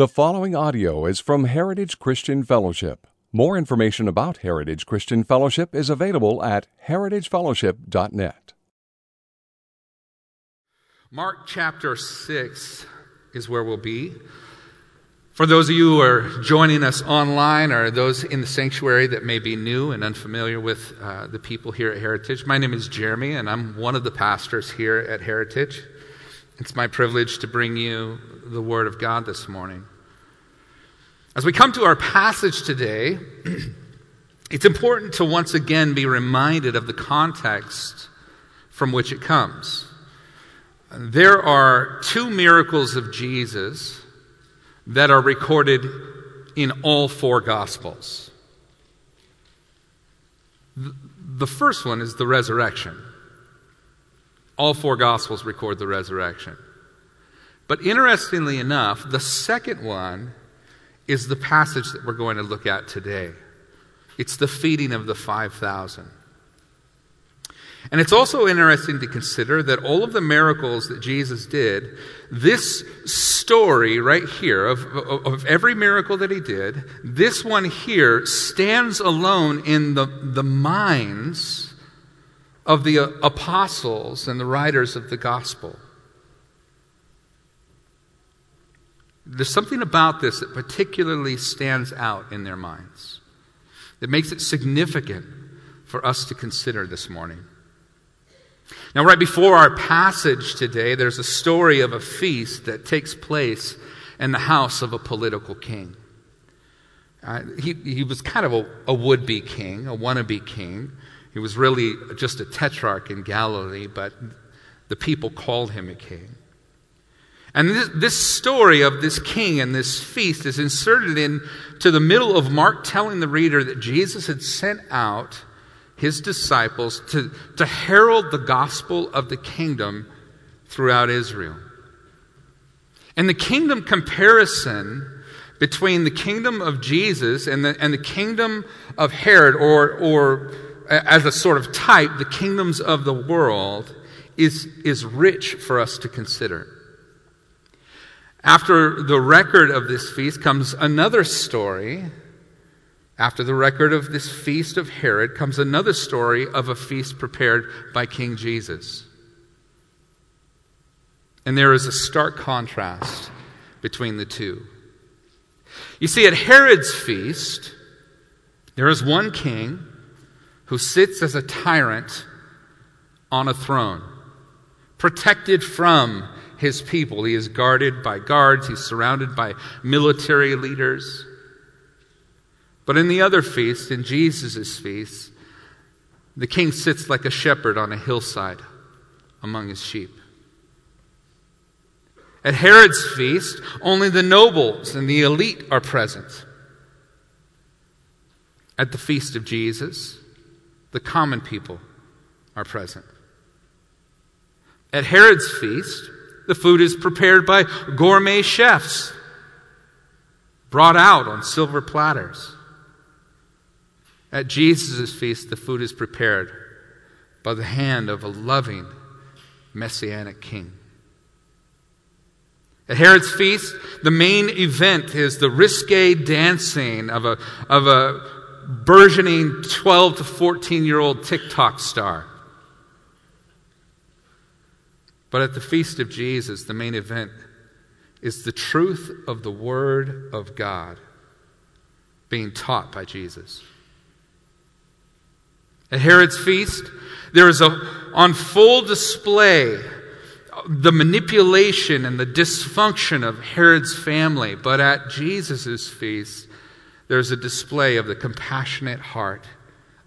The following audio is from Heritage Christian Fellowship. More information about Heritage Christian Fellowship is available at heritagefellowship.net. Mark chapter 6 is where we'll be. For those of you who are joining us online or those in the sanctuary that may be new and unfamiliar with uh, the people here at Heritage, my name is Jeremy and I'm one of the pastors here at Heritage. It's my privilege to bring you the Word of God this morning. As we come to our passage today, it's important to once again be reminded of the context from which it comes. There are two miracles of Jesus that are recorded in all four Gospels. The first one is the resurrection. All four Gospels record the resurrection. But interestingly enough, the second one is the passage that we're going to look at today. It's the feeding of the 5,000. And it's also interesting to consider that all of the miracles that Jesus did, this story right here of, of, of, every miracle that he did, this one here stands alone in the, the minds of the apostles and the writers of the gospel. There's something about this that particularly stands out in their minds, that makes it significant for us to consider this morning. Now, right before our passage today, there's a story of a feast that takes place in the house of a political king. Uh, he, he was kind of a, a would be king, a wannabe king. He was really just a tetrarch in Galilee, but the people called him a king. And this, this, story of this king and this feast is inserted into the middle of Mark telling the reader that Jesus had sent out his disciples to, to herald the gospel of the kingdom throughout Israel. And the kingdom comparison between the kingdom of Jesus and the, and the kingdom of Herod, or, or as a sort of type, the kingdoms of the world, is, is rich for us to consider. After the record of this feast comes another story. After the record of this feast of Herod comes another story of a feast prepared by King Jesus. And there is a stark contrast between the two. You see, at Herod's feast, there is one king who sits as a tyrant on a throne, protected from his people. He is guarded by guards, he's surrounded by military leaders. But in the other feast, in Jesus' feast, the king sits like a shepherd on a hillside among his sheep. At Herod's feast, only the nobles and the elite are present. At the feast of Jesus, the common people are present. At Herod's feast, the food is prepared by gourmet chefs, brought out on silver platters. At Jesus' feast, the food is prepared by the hand of a loving messianic king. At Herod's feast, the main event is the risque dancing of a, of a burgeoning 12 to 14 year old TikTok star. But at the feast of Jesus, the main event is the truth of the Word of God being taught by Jesus. At Herod's feast, there is a, on full display the manipulation and the dysfunction of Herod's family. But at Jesus' feast, there's a display of the compassionate heart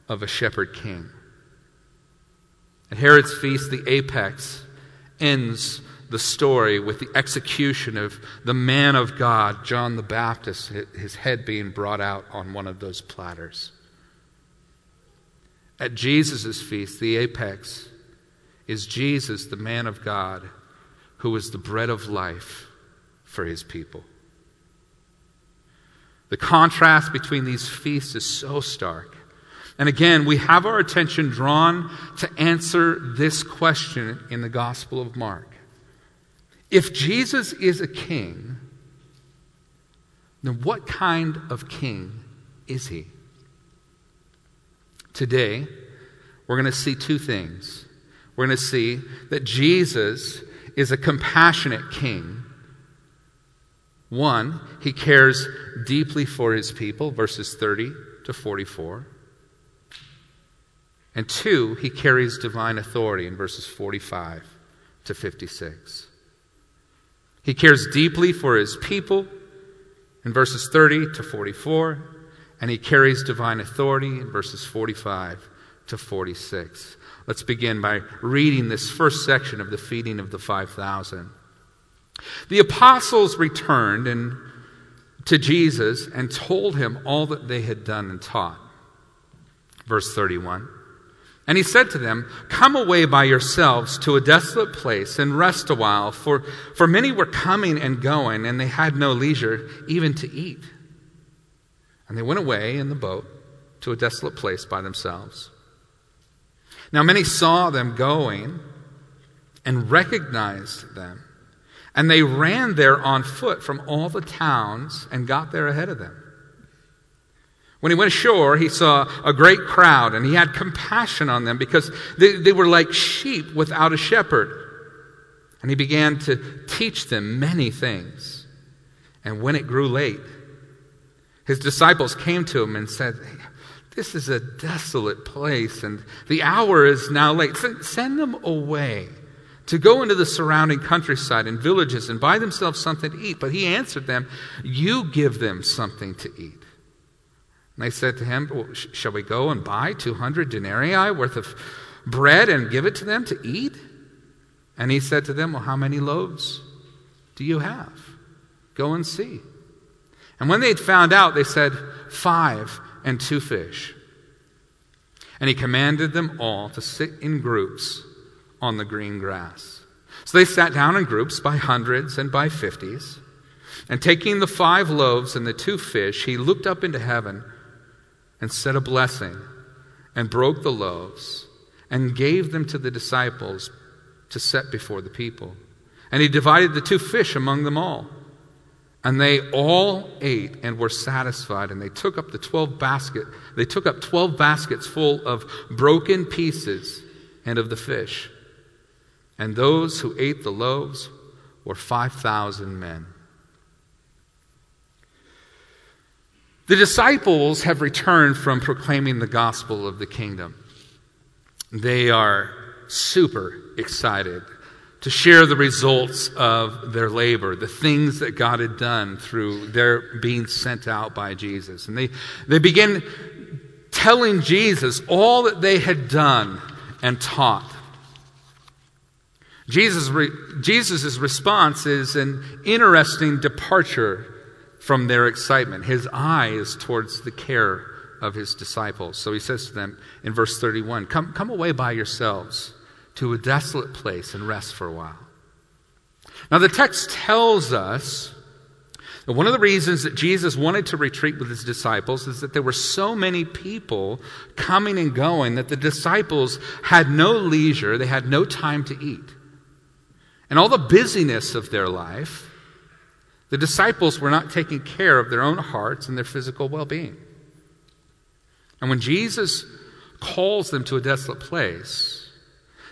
of a shepherd king. At Herod's feast, the apex ends the story with the execution of the man of God, John the Baptist, his head being brought out on one of those platters. At Jesus' feast, the apex is Jesus, the man of God, who is the bread of life for his people. The contrast between these feasts is so stark. And again, we have our attention drawn to answer this question in the Gospel of Mark. If Jesus is a king, then what kind of king is he? Today, we're going to see two things. We're going to see that Jesus is a compassionate king. One, he cares deeply for his people, verses 30 to 44. And two, he carries divine authority in verses 45 to 56. He cares deeply for his people in verses 30 to 44, and he carries divine authority in verses 45 to 46. Let's begin by reading this first section of the feeding of the 5,000. The apostles returned and, to Jesus and told him all that they had done and taught. Verse 31. And he said to them, Come away by yourselves to a desolate place and rest a while, for, for many were coming and going, and they had no leisure even to eat. And they went away in the boat to a desolate place by themselves. Now many saw them going and recognized them, and they ran there on foot from all the towns and got there ahead of them. When he went ashore, he saw a great crowd, and he had compassion on them because they, they were like sheep without a shepherd. And he began to teach them many things. And when it grew late, his disciples came to him and said, This is a desolate place, and the hour is now late. Send them away to go into the surrounding countryside and villages and buy themselves something to eat. But he answered them, You give them something to eat. And they said to him, well, Shall we go and buy 200 denarii worth of bread and give it to them to eat? And he said to them, Well, how many loaves do you have? Go and see. And when they had found out, they said, Five and two fish. And he commanded them all to sit in groups on the green grass. So they sat down in groups by hundreds and by fifties. And taking the five loaves and the two fish, he looked up into heaven and said a blessing and broke the loaves and gave them to the disciples to set before the people. And he divided the two fish among them all. And they all ate and were satisfied, and they took up the 12 basket. They took up 12 baskets full of broken pieces and of the fish. And those who ate the loaves were 5,000 men. The disciples have returned from proclaiming the gospel of the kingdom. They are super excited to share the results of their labor, the things that God had done through their being sent out by Jesus. And they, they begin telling Jesus all that they had done and taught. Jesus' re, Jesus' response is an interesting departure from their excitement. His eye is towards the care of his disciples. So he says to them in verse 31 Come, come away by yourselves to a desolate place and rest for a while. Now, the text tells us that one of the reasons that Jesus wanted to retreat with his disciples is that there were so many people coming and going that the disciples had no leisure, they had no time to eat. And all the busyness of their life the disciples were not taking care of their own hearts and their physical well being. And when Jesus calls them to a desolate place,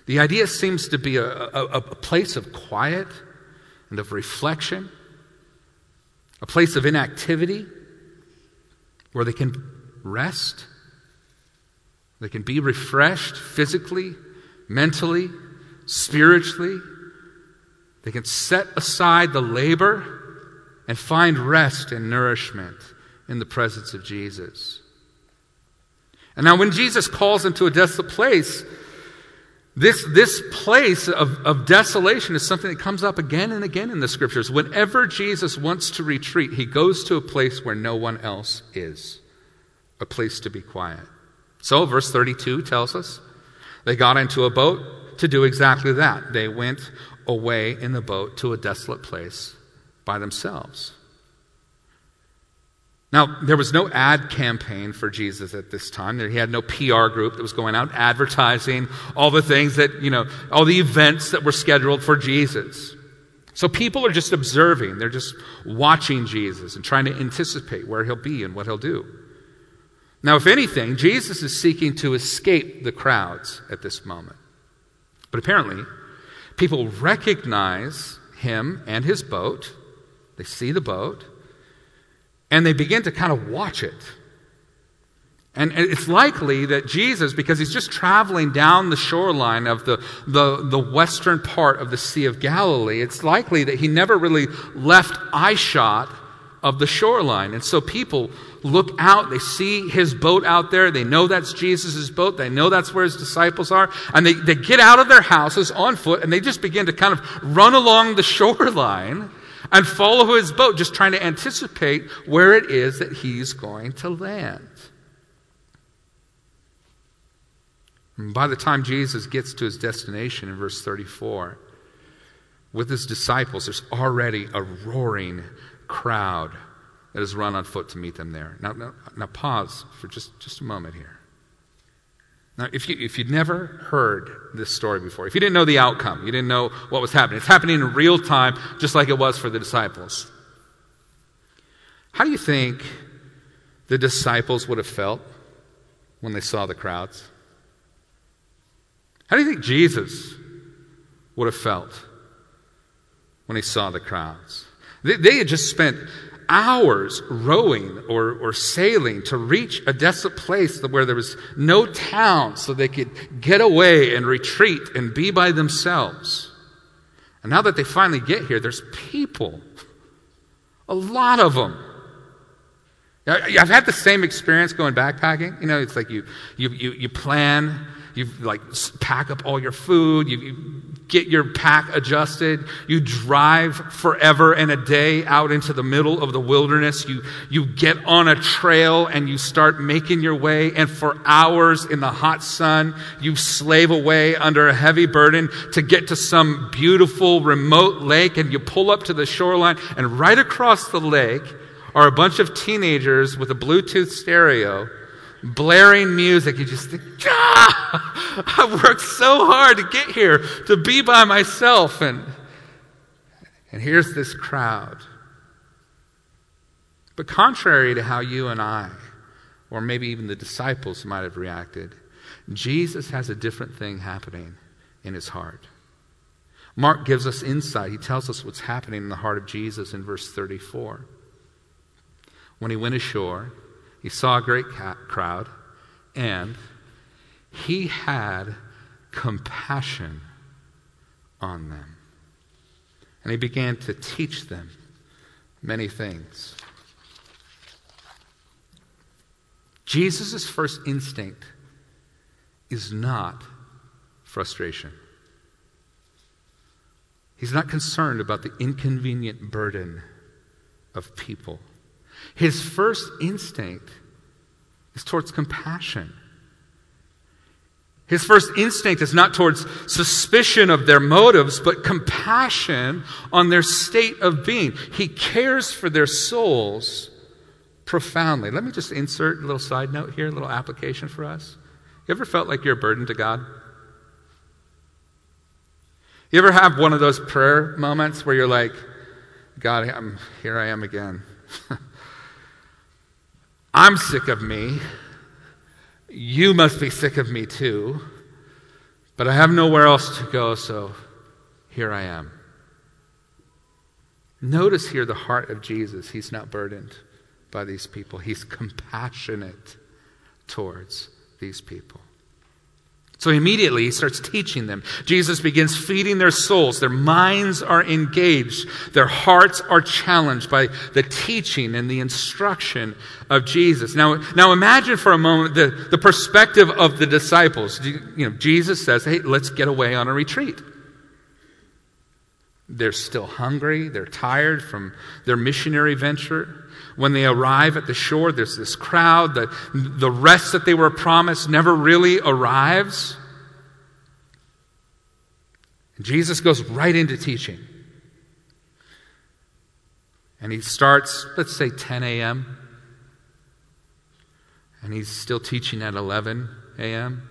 the idea seems to be a, a, a, place of quiet and of reflection, a place of inactivity where they can rest, they can be refreshed physically, mentally, spiritually. They can set aside the labor and find rest and nourishment in the presence of Jesus. And now, when Jesus calls them to a desolate place, this, this place of, of desolation is something that comes up again and again in the scriptures. Whenever Jesus wants to retreat, he goes to a place where no one else is, a place to be quiet. So, verse 32 tells us they got into a boat to do exactly that. They went away in the boat to a desolate place by themselves. Now, there was no ad campaign for Jesus at this time. He had no PR group that was going out advertising all the things that, you know, all the events that were scheduled for Jesus. So people are just observing, they're just watching Jesus and trying to anticipate where he'll be and what he'll do. Now, if anything, Jesus is seeking to escape the crowds at this moment. But apparently, people recognize him and his boat. They see the boat, and they begin to kind of watch it. And it's likely that Jesus, because he's just traveling down the shoreline of the, the, the western part of the Sea of Galilee, it's likely that he never really left eyeshot of the shoreline. And so people look out, they see his boat out there, they know that's Jesus' boat, they know that's where his disciples are, and they, they get out of their houses on foot and they just begin to kind of run along the shoreline and follow his boat, just trying to anticipate where it is that he's going to land. And by the time Jesus gets to his destination in verse 34, with his disciples, there's already a roaring crowd that has run on foot to meet them there. Now, now, now pause for just, just a moment here. Now, if, you, if you'd never heard this story before, if you didn't know the outcome, you didn't know what was happening, it's happening in real time, just like it was for the disciples. How do you think the disciples would have felt when they saw the crowds? How do you think Jesus would have felt when he saw the crowds? They, they had just spent hours rowing or, or sailing to reach a desolate place where there was no town so they could get away and retreat and be by themselves. And now that they finally get here, there's people. A lot of them. I've had the same experience going backpacking. You know, it's like you, you, you, you plan you like pack up all your food, you, you, get your pack adjusted, you drive forever and a day out into the middle of the wilderness, you, you get on a trail and you start making your way, and for hours in the hot sun, you slave away under a heavy burden to get to some beautiful remote lake, and you pull up to the shoreline, and right across the lake are a bunch of teenagers with a Bluetooth stereo blaring music. You just think, ah, I've worked so hard to get here, to be by myself. And, and here's this crowd. But contrary to how you and I, or maybe even the disciples might have reacted, Jesus has a different thing happening in his heart. Mark gives us insight. He tells us what's happening in the heart of Jesus in verse 34. When he went ashore, he saw a great crowd, and he had compassion on them. And he began to teach them many things. Jesus' first instinct is not frustration. He's not concerned about the inconvenient burden of people. His first instinct is towards compassion. His first instinct is not towards suspicion of their motives, but compassion on their state of being. He cares for their souls profoundly. Let me just insert a little side note here, a little application for us. You ever felt like you're a burden to God? You ever have one of those prayer moments where you're like, God, I'm, here I am again. I'm sick of me. You must be sick of me too. But I have nowhere else to go, so here I am. Notice here the heart of Jesus. He's not burdened by these people, he's compassionate towards these people. So immediately he starts teaching them. Jesus begins feeding their souls. Their minds are engaged. Their hearts are challenged by the teaching and the instruction of Jesus. Now, now imagine for a moment the, the perspective of the disciples. You know, Jesus says, hey, let's get away on a retreat. They're still hungry. They're tired from their missionary venture. When they arrive at the shore, there's this crowd. The, the rest that they were promised never really arrives. Jesus goes right into teaching. And he starts, let's say, 10 a.m. And he's still teaching at 11 a.m.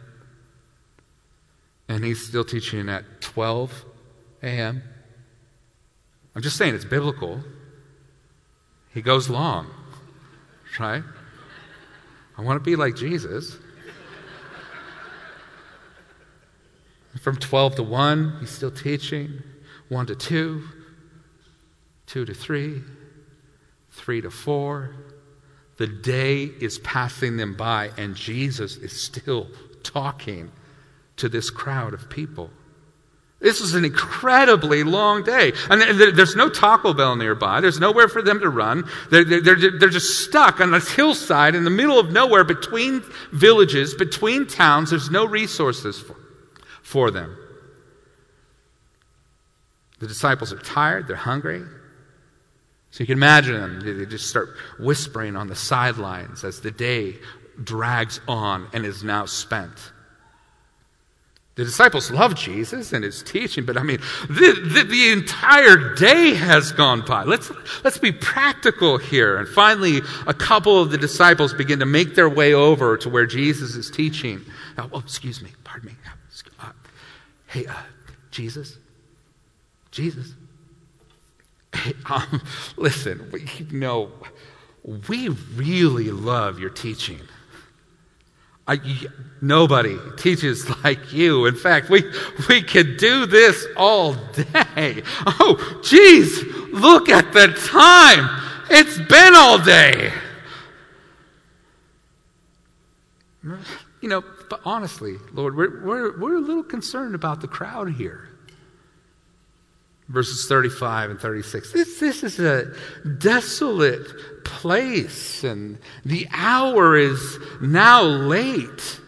And he's still teaching at 12 a.m. I'm just saying it's biblical. He goes long, right? I want to be like Jesus. From 12 to 1, he's still teaching. 1 to 2, 2 to 3, 3 to 4. The day is passing them by, and Jesus is still talking to this crowd of people. This is an incredibly long day. And there's no Taco Bell nearby. There's nowhere for them to run. They're, they're, they're just stuck on this hillside in the middle of nowhere between villages, between towns. There's no resources for, for them. The disciples are tired, they're hungry. So you can imagine them. They just start whispering on the sidelines as the day drags on and is now spent. The disciples love Jesus and his teaching, but I mean, the, the, the, entire day has gone by. Let's, let's be practical here. And finally, a couple of the disciples begin to make their way over to where Jesus is teaching. Oh, oh excuse me, pardon me. Uh, hey, uh, Jesus? Jesus? Hey, um, listen, we, you know, we really love your teaching. I, nobody teaches like you. In fact, we, we could do this all day. Oh, geez, look at the time. It's been all day. You know, but honestly, Lord, we're, we're, we're a little concerned about the crowd here verses 35 and 36. This, this is a desolate place, and the hour is now late.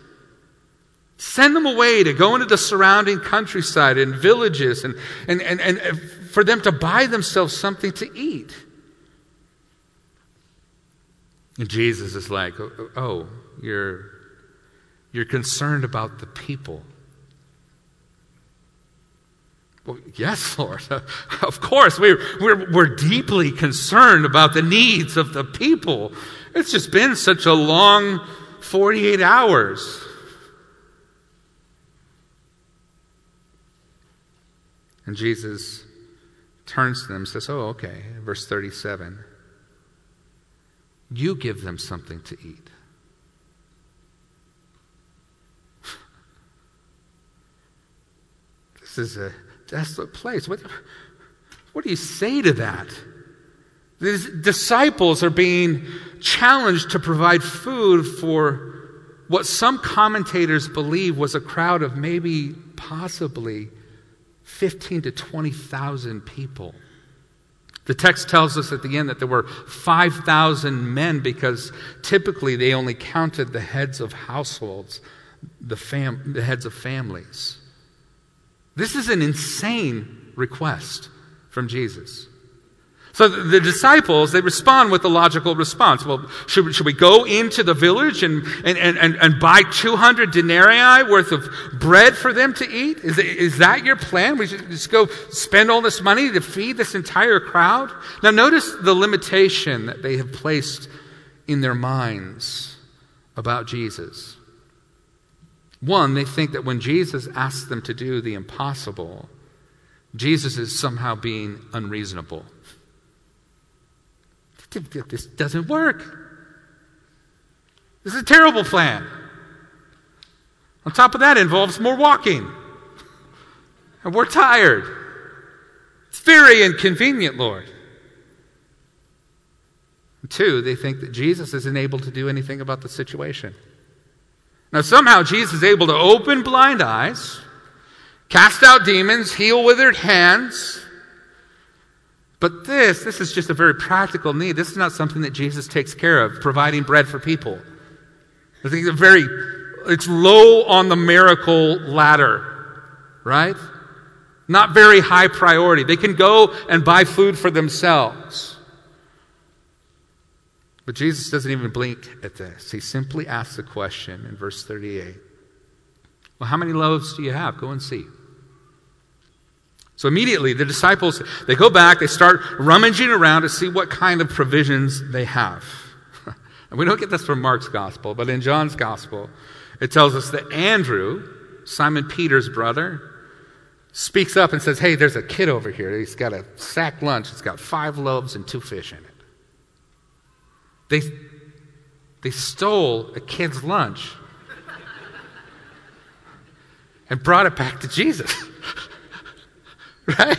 Send them away to go into the surrounding countryside and villages and, and, and, and for them to buy themselves something to eat. And Jesus is like, oh, oh you're, you're concerned about the people. Well, yes, Lord. Of course, we're, we're, we're deeply concerned about the needs of the people. It's just been such a long 48 hours. And Jesus turns to them and says, Oh, okay. Verse 37 You give them something to eat. This is a desolate place. What, what do you say to that? These disciples are being challenged to provide food for what some commentators believe was a crowd of maybe, possibly, 15 to 20,000 people. The text tells us at the end that there were 5,000 men because typically they only counted the heads of households, the, fam- the heads of families. This is an insane request from Jesus. So the disciples, they respond with a logical response. Well, should, should we go into the village and, and, and, and buy 200 denarii worth of bread for them to eat? Is, is that your plan? We should just go spend all this money to feed this entire crowd? Now, notice the limitation that they have placed in their minds about Jesus. One, they think that when Jesus asks them to do the impossible, Jesus is somehow being unreasonable. This doesn't work. This is a terrible plan. On top of that, involves more walking. And we're tired. It's very inconvenient, Lord. Two, they think that Jesus isn't able to do anything about the situation. Now, somehow Jesus is able to open blind eyes, cast out demons, heal withered hands. But this, this is just a very practical need. This is not something that Jesus takes care of, providing bread for people. I think it's very, it's low on the miracle ladder, right? Not very high priority. They can go and buy food for themselves. But Jesus doesn't even blink at this. He simply asks the question in verse 38 Well, how many loaves do you have? Go and see. So immediately the disciples they go back, they start rummaging around to see what kind of provisions they have. and we don't get this from Mark's gospel, but in John's gospel, it tells us that Andrew, Simon Peter's brother, speaks up and says, Hey, there's a kid over here. He's got a sack lunch. It's got five loaves and two fish in it. They, they stole a kid's lunch and brought it back to Jesus. right?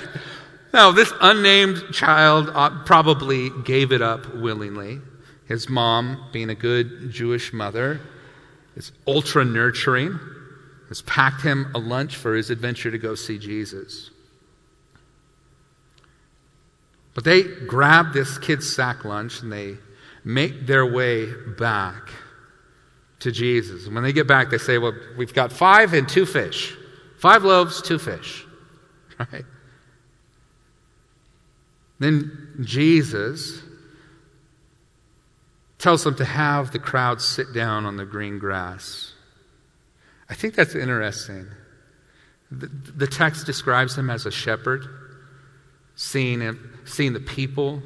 Now, this unnamed child uh, probably gave it up willingly. His mom, being a good Jewish mother, is ultra nurturing, has packed him a lunch for his adventure to go see Jesus. But they grab this kid's sack lunch and they make their way back to Jesus. And when they get back, they say, Well, we've got five and two fish. Five loaves, two fish. Right? Then Jesus tells them to have the crowd sit down on the green grass. I think that's interesting. The, the text describes him as a shepherd, seeing, him, seeing the people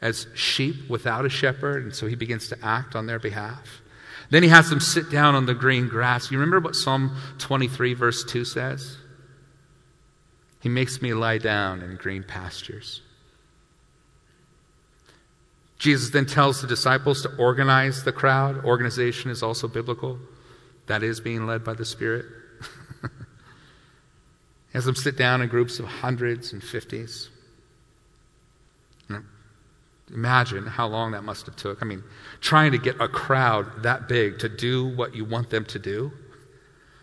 as sheep without a shepherd, and so he begins to act on their behalf. Then he has them sit down on the green grass. You remember what Psalm 23, verse 2 says? He makes me lie down in green pastures. Jesus then tells the disciples to organize the crowd. Organization is also biblical. That is being led by the Spirit. he has them sit down in groups of hundreds and fifties. Imagine how long that must have took. I mean, trying to get a crowd that big to do what you want them to do.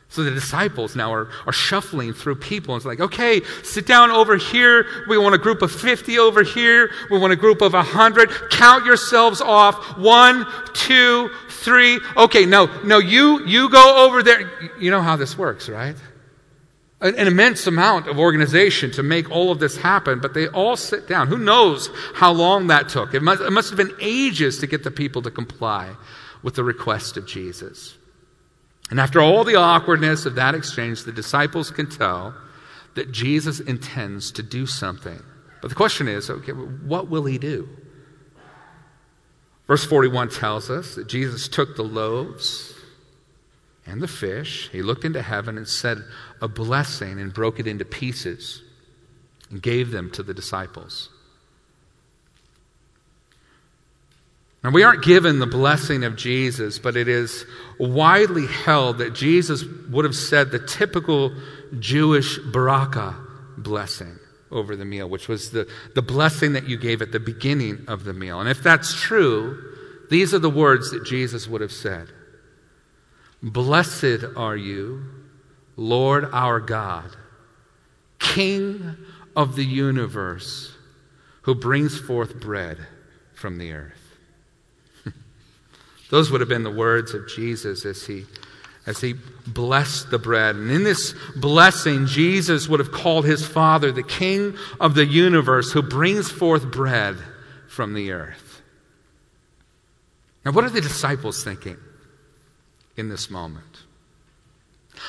So the disciples now are, are shuffling through people. It's like, okay, sit down over here. We want a group of 50 over here. We want a group of 100. Count yourselves off. One, two, three. Okay, no, no, you, you go over there. You know how this works, right? An, immense amount of organization to make all of this happen, but they all sit down. Who knows how long that took? It must, it must have been ages to get the people to comply with the request of Jesus. And after all the awkwardness of that exchange, the disciples can tell that Jesus intends to do something. But the question is okay, what will he do? Verse 41 tells us that Jesus took the loaves and the fish, he looked into heaven and said a blessing and broke it into pieces and gave them to the disciples. Now, we aren't given the blessing of Jesus, but it is widely held that Jesus would have said the typical Jewish baraka blessing over the meal, which was the, the blessing that you gave at the beginning of the meal. And if that's true, these are the words that Jesus would have said Blessed are you, Lord our God, King of the universe, who brings forth bread from the earth. Those would have been the words of Jesus as he, as he blessed the bread. And in this blessing, Jesus would have called his Father the King of the universe who brings forth bread from the earth. Now, what are the disciples thinking in this moment?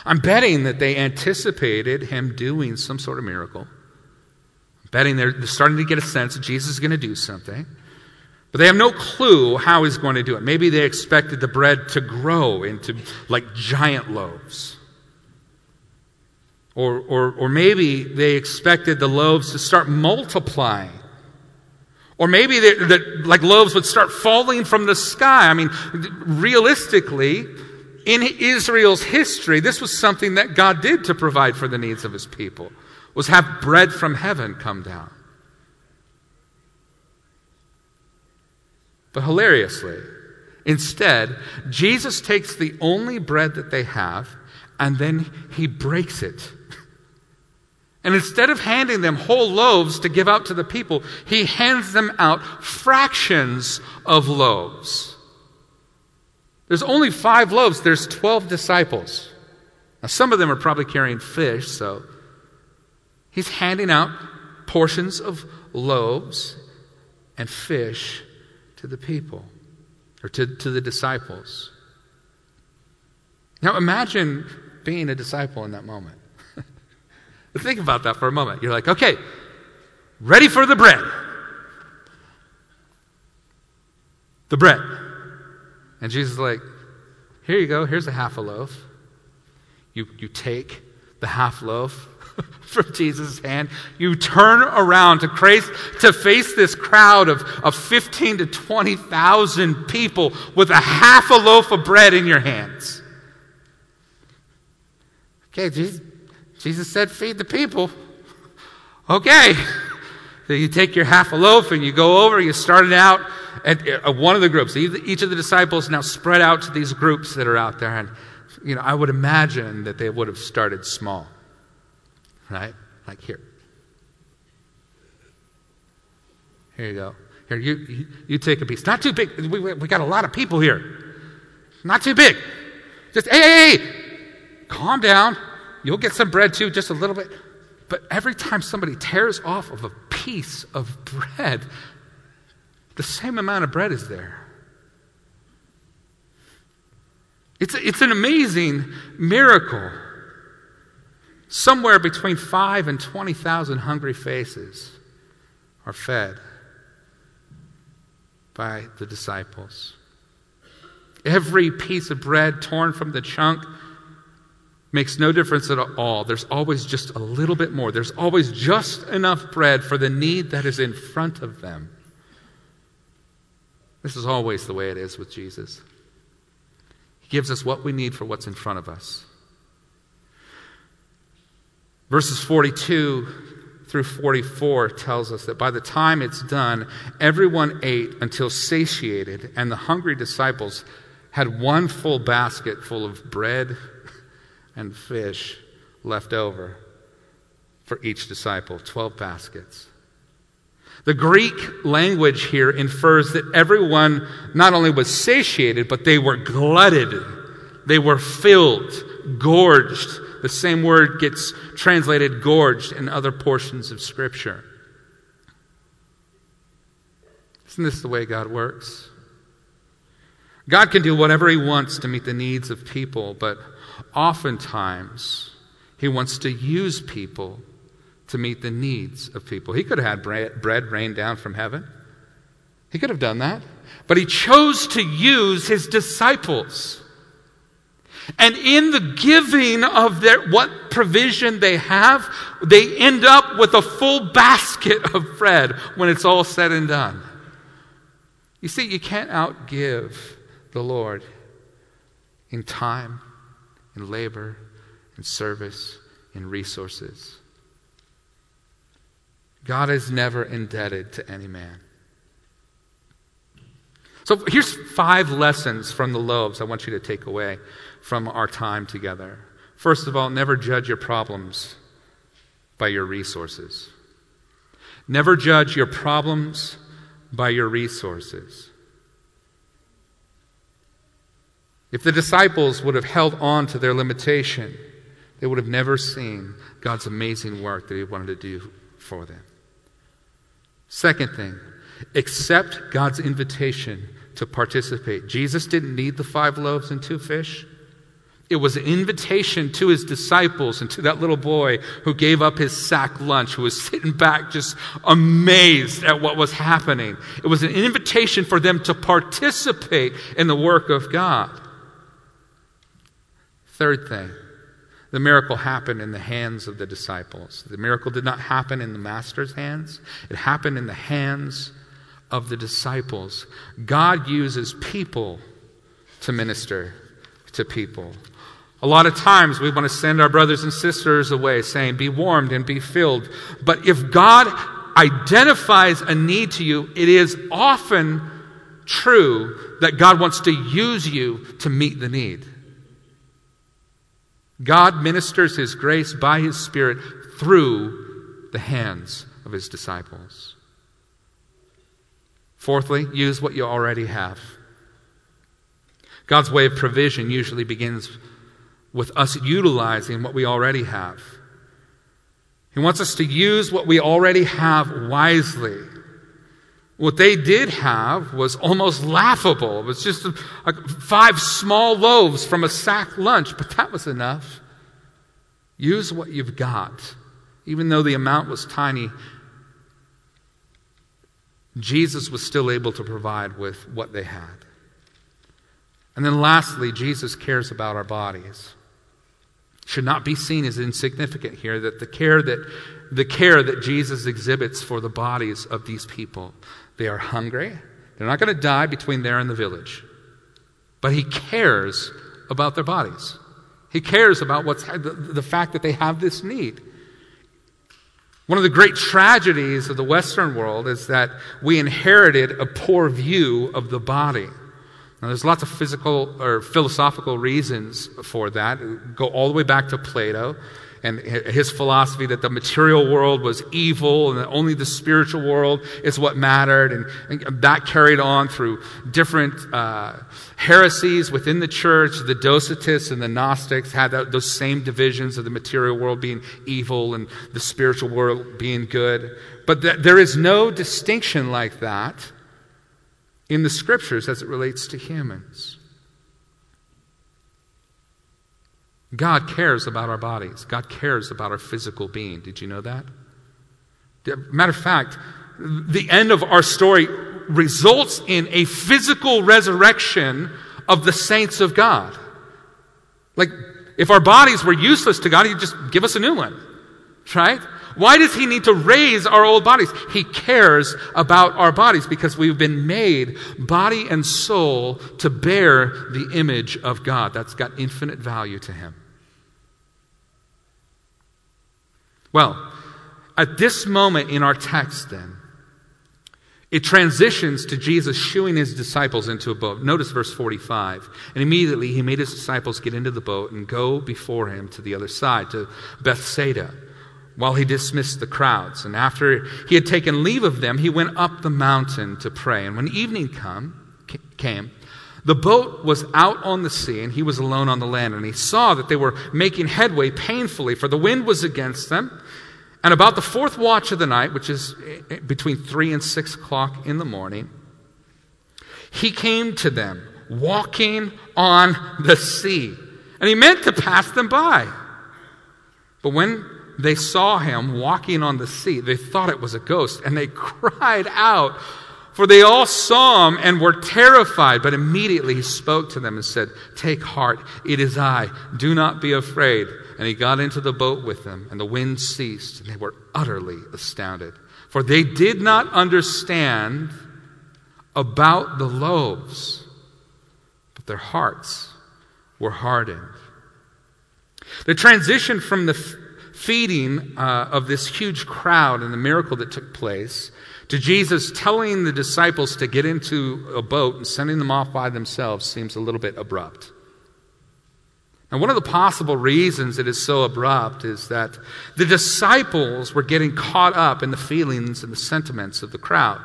I'm betting that they anticipated him doing some sort of miracle. I'm betting they're starting to get a sense that Jesus is going to do something. But they have no clue how he's going to do it. Maybe they expected the bread to grow into like giant loaves. Or, or, or maybe they expected the loaves to start multiplying. Or maybe that like loaves would start falling from the sky. I mean, realistically, in Israel's history, this was something that God did to provide for the needs of his people, was have bread from heaven come down. But hilariously, instead, Jesus takes the only bread that they have and then he breaks it. And instead of handing them whole loaves to give out to the people, he hands them out fractions of loaves. There's only five loaves, there's 12 disciples. Now, some of them are probably carrying fish, so he's handing out portions of loaves and fish to the people or to, to the disciples. Now imagine being a disciple in that moment. Think about that for a moment. You're like, okay, ready for the bread. The bread. And Jesus is like, here you go, here's a half a loaf. You, you take the half loaf from Jesus' hand. You turn around to, face, to face this crowd of, of 15 to 20,000 people with a half a loaf of bread in your hands. Okay, Jesus, Jesus said, feed the people. Okay. So you take your half a loaf and you go over, you start it out at, at one of the groups. Each of the disciples now spread out to these groups that are out there. And, you know, I would imagine that they would have started small right? Like here. Here you go. Here, you, you, you take a piece. Not too big. We, we got a lot of people here. Not too big. Just, hey, hey, hey, calm down. You'll get some bread too, just a little bit. But every time somebody tears off of a piece of bread, the same amount of bread is there. It's, it's an amazing miracle somewhere between five and 20,000 hungry faces are fed by the disciples. Every piece of bread torn from the chunk makes no difference at all. There's always just a little bit more. There's always just enough bread for the need that is in front of them. This is always the way it is with Jesus. He gives us what we need for what's in front of us. Verses 42 through 44 tells us that by the time it's done, everyone ate until satiated, and the hungry disciples had one full basket full of bread and fish left over for each disciple 12 baskets. The Greek language here infers that everyone not only was satiated, but they were glutted, they were filled, gorged the same word gets translated gorged in other portions of Scripture. Isn't this the way God works? God can do whatever He wants to meet the needs of people, but oftentimes He wants to use people to meet the needs of people. He could have had bread, rain down from heaven. He could have done that. But He chose to use His disciples. And in the giving of their, what provision they have, they end up with a full basket of bread when it's all said and done. You see, you can't outgive the Lord in time, in labor, in service, in resources. God is never indebted to any man. So here's five lessons from the loaves I want you to take away from our time together. First of all, never judge your problems by your resources. Never judge your problems by your resources. If the disciples would have held on to their limitation, they would have never seen God's amazing work that He wanted to do for them. Second thing, accept God's invitation to participate. Jesus didn't need the five loaves and two fish. It was an invitation to his disciples and to that little boy who gave up his sack lunch, who was sitting back just amazed at what was happening. It was an invitation for them to participate in the work of God. Third thing, the miracle happened in the hands of the disciples. The miracle did not happen in the master's hands, it happened in the hands of the disciples. God uses people to minister to people. A lot of times we want to send our brothers and sisters away saying, Be warmed and be filled. But if God identifies a need to you, it is often true that God wants to use you to meet the need. God ministers His grace by His Spirit through the hands of His disciples. Fourthly, use what you already have. God's way of provision usually begins with us utilizing what we already have. He wants us to use what we already have wisely. What they did have was almost laughable. It was just five small loaves from a sack lunch, but that was enough. Use what you've got. Even though the amount was tiny, Jesus was still able to provide with what they had. And then lastly, Jesus cares about our bodies. should not be seen as insignificant here that the care that the care that Jesus exhibits for the bodies of these people they are hungry. They're not going to die between there and the village. But he cares about their bodies. He cares about what's the, the fact that they have this need. One of the great tragedies of the Western world is that we inherited a poor view of the body. Now, there's lots of physical or philosophical reasons for that. Go all the way back to Plato and his philosophy that the material world was evil and that only the spiritual world is what mattered. And, and that carried on through different uh, heresies within the church. The Docetists and the Gnostics had that, those same divisions of the material world being evil and the spiritual world being good. But th- there is no distinction like that in the scriptures as it relates to humans. God cares about our bodies. God cares about our physical being. Did you know that? Matter of fact, the end of our story results in a physical resurrection of the saints of God. Like, if our bodies were useless to God, He'd just give us a new one, right? Why does He need to raise our old bodies? He cares about our bodies because we've been made body and soul to bear the image of God. That's got infinite value to Him. Well, at this moment in our text, then, it transitions to Jesus shooing his disciples into a boat. Notice verse 45. And immediately he made his disciples get into the boat and go before him to the other side, to Bethsaida, while he dismissed the crowds. And after he had taken leave of them, he went up the mountain to pray. And when evening come, came, the boat was out on the sea, and he was alone on the land. And he saw that they were making headway painfully, for the wind was against them. And about the fourth watch of the night, which is eh, eh, between three and six o'clock in the morning, he came to them walking on the sea. And he meant to pass them by. But when they saw him walking on the sea, they thought it was a ghost, and they cried out, for they all saw him and were terrified. But immediately he spoke to them and said, Take heart, it is I. Do not be afraid. And he got into the boat with them, and the wind ceased, and they were utterly astounded. For they did not understand about the loaves, but their hearts were hardened. The transition from the feeding uh, of this huge crowd and the miracle that took place to Jesus telling the disciples to get into a boat and sending them off by themselves seems a little bit abrupt. And one of the possible reasons it is so abrupt is that the disciples were getting caught up in the feelings and the sentiments of the crowd.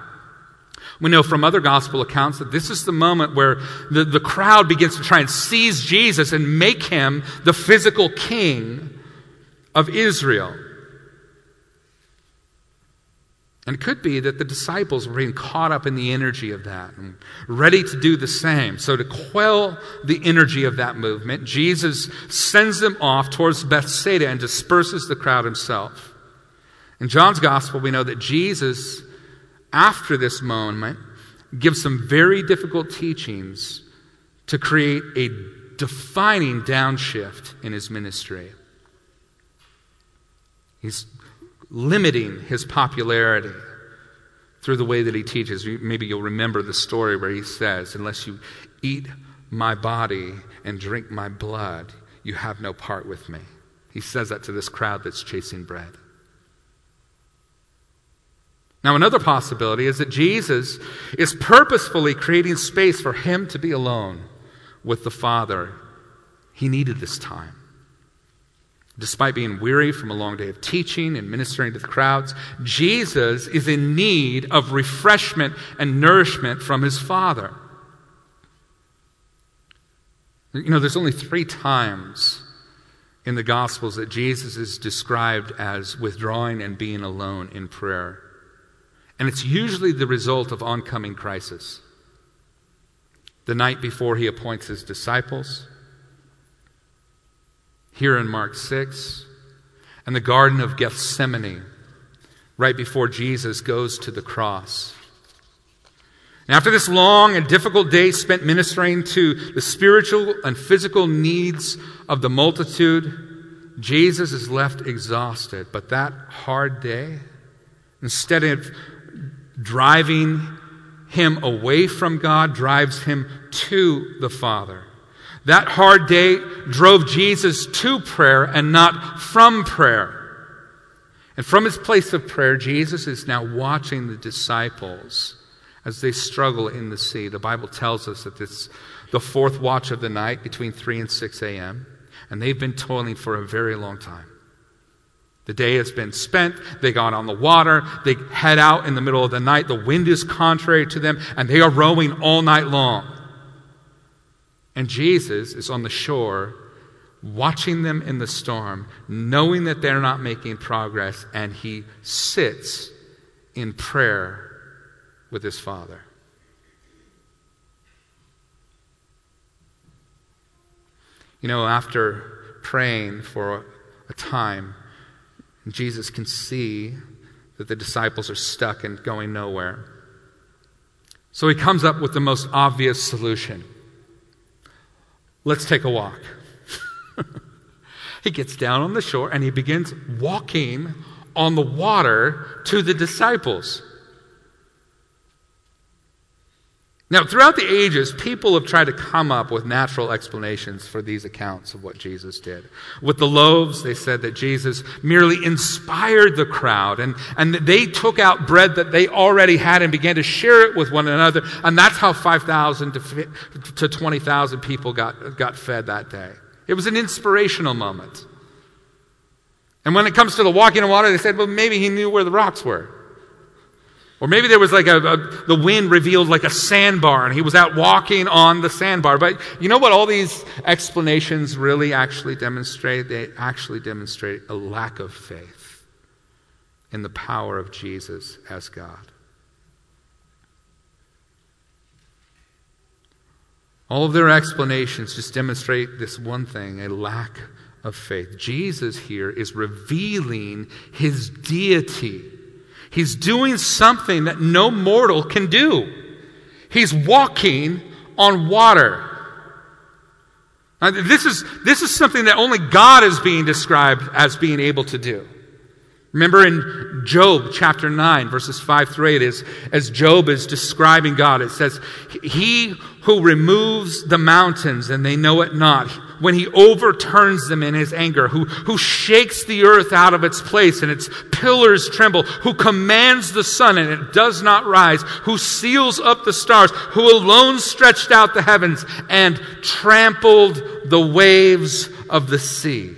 We know from other gospel accounts that this is the moment where the, the crowd begins to try and seize Jesus and make him the physical king of Israel. And it could be that the disciples were being caught up in the energy of that and ready to do the same. So, to quell the energy of that movement, Jesus sends them off towards Bethsaida and disperses the crowd himself. In John's gospel, we know that Jesus, after this moment, gives some very difficult teachings to create a defining downshift in his ministry. He's limiting his popularity through the way that he teaches. Maybe you'll remember the story where he says, Unless you eat my body and drink my blood, you have no part with me. He says that to this crowd that's chasing bread. Now, another possibility is that Jesus is purposefully creating space for him to be alone with the Father. He needed this time. Despite being weary from a long day of teaching and ministering to the crowds, Jesus is in need of refreshment and nourishment from his Father. You know, there's only three times in the Gospels that Jesus is described as withdrawing and being alone in prayer. And it's usually the result of oncoming crisis. The night before he appoints his disciples, here in Mark 6, and the Garden of Gethsemane, right before Jesus goes to the cross. And after this long and difficult day spent ministering to the spiritual and physical needs of the multitude, Jesus is left exhausted. But that hard day, instead of driving him away from God, drives him to the Father. That hard day drove Jesus to prayer and not from prayer. And from his place of prayer, Jesus is now watching the disciples as they struggle in the sea. The Bible tells us that it's the fourth watch of the night between 3 and 6 a.m., and they've been toiling for a very long time. The day has been spent. They got on the water. They head out in the middle of the night. The wind is contrary to them, and they are rowing all night long. And Jesus is on the shore watching them in the storm, knowing that they're not making progress, and he sits in prayer with his Father. You know, after praying for a time, Jesus can see that the disciples are stuck and going nowhere. So he comes up with the most obvious solution. Let's take a walk. he gets down on the shore and he begins walking on the water to the disciples. Now, throughout the ages, people have tried to come up with natural explanations for these accounts of what Jesus did. With the loaves, they said that Jesus merely inspired the crowd, and, and they took out bread that they already had and began to share it with one another, and that's how 5,000 to, to 20,000 people got, got fed that day. It was an inspirational moment. And when it comes to the walking on water, they said, well, maybe he knew where the rocks were. Or maybe there was like a, a, the wind revealed like a sandbar and he was out walking on the sandbar. But you know what all these explanations really actually demonstrate? They actually demonstrate a lack of faith in the power of Jesus as God. All of their explanations just demonstrate this one thing a lack of faith. Jesus here is revealing his deity He's doing something that no mortal can do. He's walking on water. Now, this, is, this is something that only God is being described as being able to do. Remember in Job chapter 9, verses 5 through 8, is, as Job is describing God, it says, He who removes the mountains and they know it not, when he overturns them in his anger, who, who shakes the earth out of its place and its pillars tremble, who commands the sun and it does not rise, who seals up the stars, who alone stretched out the heavens and trampled the waves of the sea.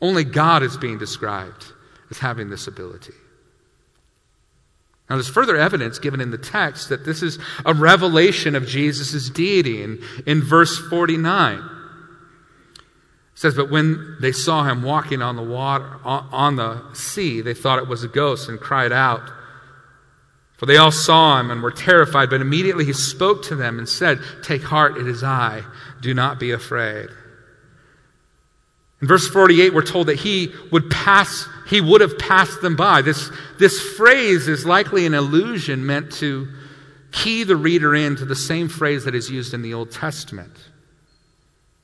Only God is being described as having this ability. Now, there's further evidence given in the text that this is a revelation of Jesus' deity. In, in verse 49, it says, But when they saw him walking on the water, on the sea, they thought it was a ghost and cried out. For they all saw him and were terrified, but immediately he spoke to them and said, Take heart, it is I. Do not be afraid. In verse 48, we're told that he would pass, he would have passed them by. This, this phrase is likely an allusion meant to key the reader into the same phrase that is used in the Old Testament.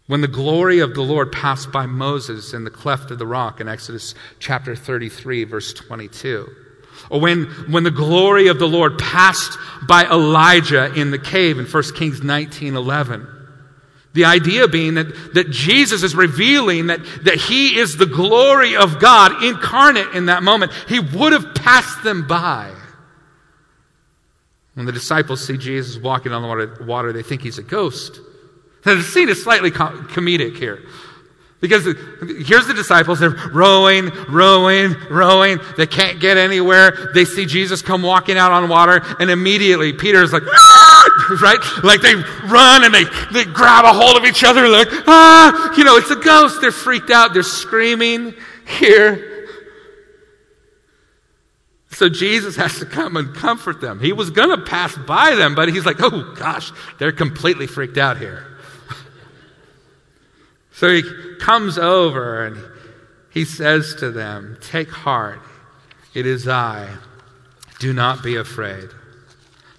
When the glory of the Lord passed by Moses in the cleft of the rock in Exodus chapter 33, verse 22. Or when, when the glory of the Lord passed by Elijah in the cave in 1 Kings 19 11. The idea being that, that Jesus is revealing that, that he is the glory of God incarnate in that moment. He would have passed them by. When the disciples see Jesus walking on the water, water they think he's a ghost. Now, the scene is slightly comedic here. Because here's the disciples, they're rowing, rowing, rowing. They can't get anywhere. They see Jesus come walking out on water, and immediately Peter's like, ah! right? Like they run and they, they grab a hold of each other, like, ah, you know, it's a ghost. They're freaked out. They're screaming here. So Jesus has to come and comfort them. He was going to pass by them, but he's like, oh gosh, they're completely freaked out here. So he comes over and he says to them, Take heart, it is I. Do not be afraid.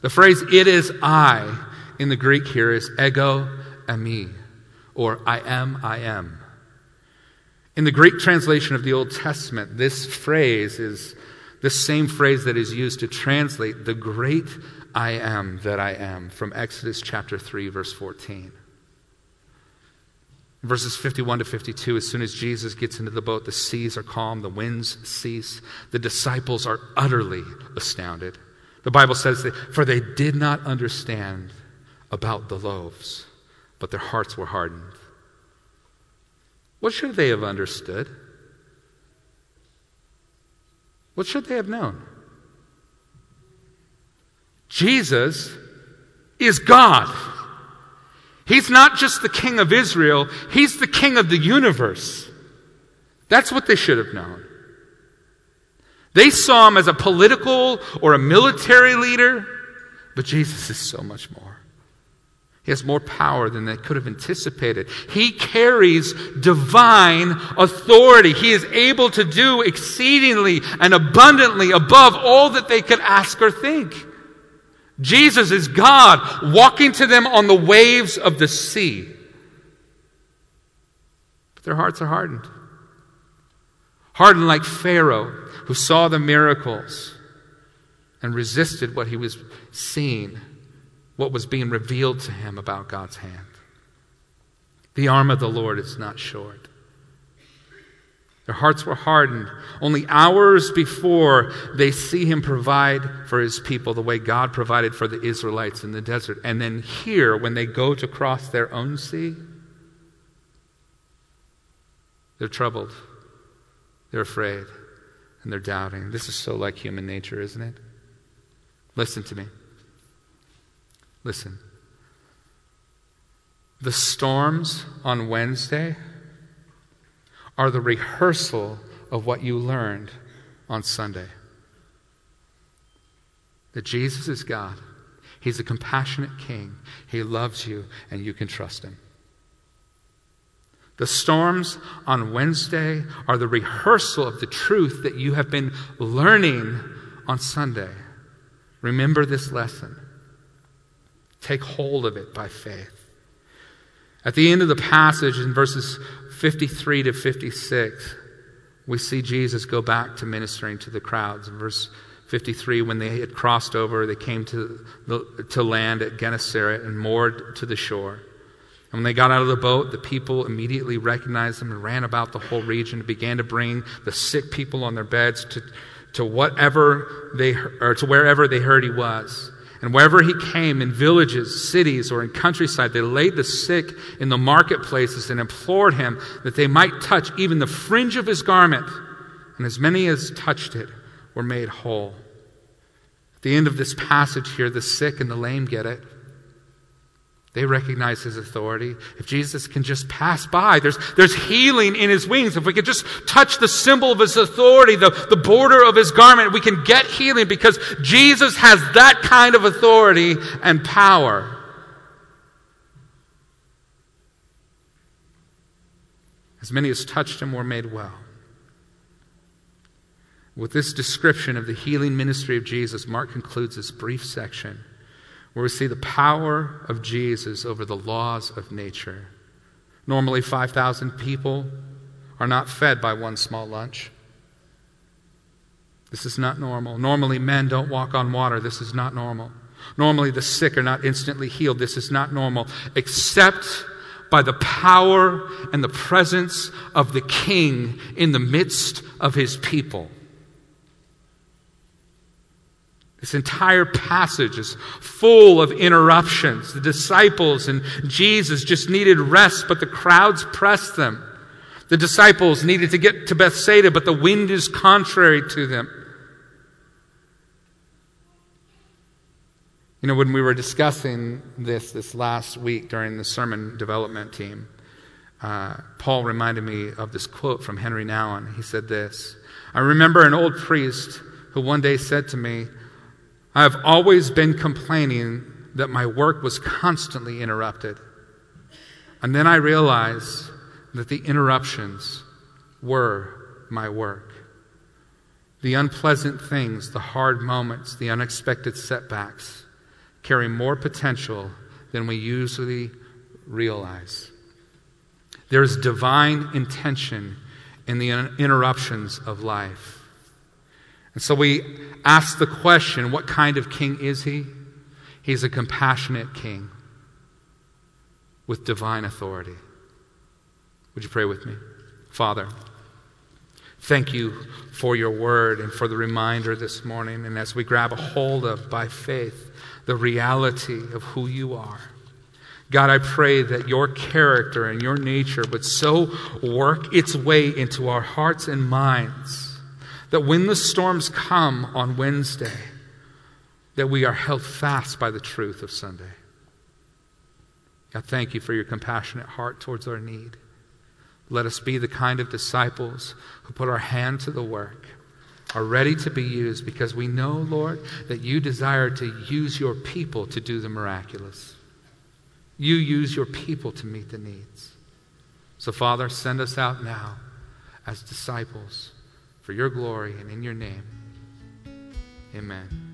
The phrase, it is I, in the Greek here is ego eimi, or I am, I am. In the Greek translation of the Old Testament, this phrase is the same phrase that is used to translate the great I am that I am from Exodus chapter 3, verse 14. Verses 51 to 52, as soon as Jesus gets into the boat, the seas are calm, the winds cease. The disciples are utterly astounded. The Bible says that, for they did not understand about the loaves, but their hearts were hardened. What should they have understood? What should they have known? Jesus is God. He's not just the king of Israel, he's the king of the universe. That's what they should have known. They saw him as a political or a military leader, but Jesus is so much more. He has more power than they could have anticipated. He carries divine authority. He is able to do exceedingly and abundantly above all that they could ask or think. Jesus is God walking to them on the waves of the sea. But their hearts are hardened. Hardened like Pharaoh, who saw the miracles and resisted what he was seeing, what was being revealed to him about God's hand. The arm of the Lord is not short. Their hearts were hardened. Only hours before they see him provide for his people the way God provided for the Israelites in the desert. And then here, when they go to cross their own sea, they're troubled, they're afraid, and they're doubting. This is so like human nature, isn't it? Listen to me. Listen. The storms on Wednesday are the rehearsal of what you learned on Sunday. That Jesus is God. He's a compassionate king. He loves you, and you can trust him. The storms on Wednesday are the rehearsal of the truth that you have been learning on Sunday. Remember this lesson. Take hold of it by faith. At the end of the passage in verses 53 to 56, we see Jesus go back to ministering to the crowds. Verse 53, when they had crossed over, they came to, the, to land at Gennesaret and moored to the shore. And when they got out of the boat, the people immediately recognized him and ran about the whole region and began to bring the sick people on their beds to, to whatever they or to wherever they heard he was. And wherever he came, in villages, cities, or in countryside, they laid the sick in the marketplaces and implored him that they might touch even the fringe of his garment. And as many as touched it were made whole. At the end of this passage here, the sick and the lame get it. They recognize his authority. If Jesus can just pass by, there's, there's healing in his wings. If we could just touch the symbol of his authority, the, the border of his garment, we can get healing because Jesus has that kind of authority and power. As many as touched him were made well. With this description of the healing ministry of Jesus, Mark concludes this brief section where we see the power of Jesus over the laws of nature. Normally, 5,000 people are not fed by one small lunch. This is not normal. Normally, men don't walk on water. This is not normal. Normally, the sick are not instantly healed. This is not normal. Except by the power and the presence of the King in the midst of his people. This entire passage is full of interruptions. The disciples and Jesus just needed rest, but the crowds pressed them. The disciples needed to get to Bethsaida, but the wind is contrary to them. You know, when we were discussing this this last week during the sermon development team, uh, Paul reminded me of this quote from Henri Nouwen. He said this I remember an old priest who one day said to me, I have always been complaining that my work was constantly interrupted. And then I realized that the interruptions were my work. The unpleasant things, the hard moments, the unexpected setbacks carry more potential than we usually realize. There is divine intention in the interruptions of life. And so we ask the question what kind of king is he? He's a compassionate king with divine authority. Would you pray with me? Father, thank you for your word and for the reminder this morning. And as we grab a hold of, by faith, the reality of who you are. God, I pray that your character and your nature would so work its way into our hearts and minds that when the storms come on Wednesday, that we are held fast by the truth of Sunday. God, thank you for your compassionate heart towards our need. Let us be the kind of disciples who put our hand to the work, are ready to be used because we know, Lord, that you desire to use your people to do the miraculous. You use your people to meet the needs. So, Father, send us out now as disciples for your glory and in your name. Amen.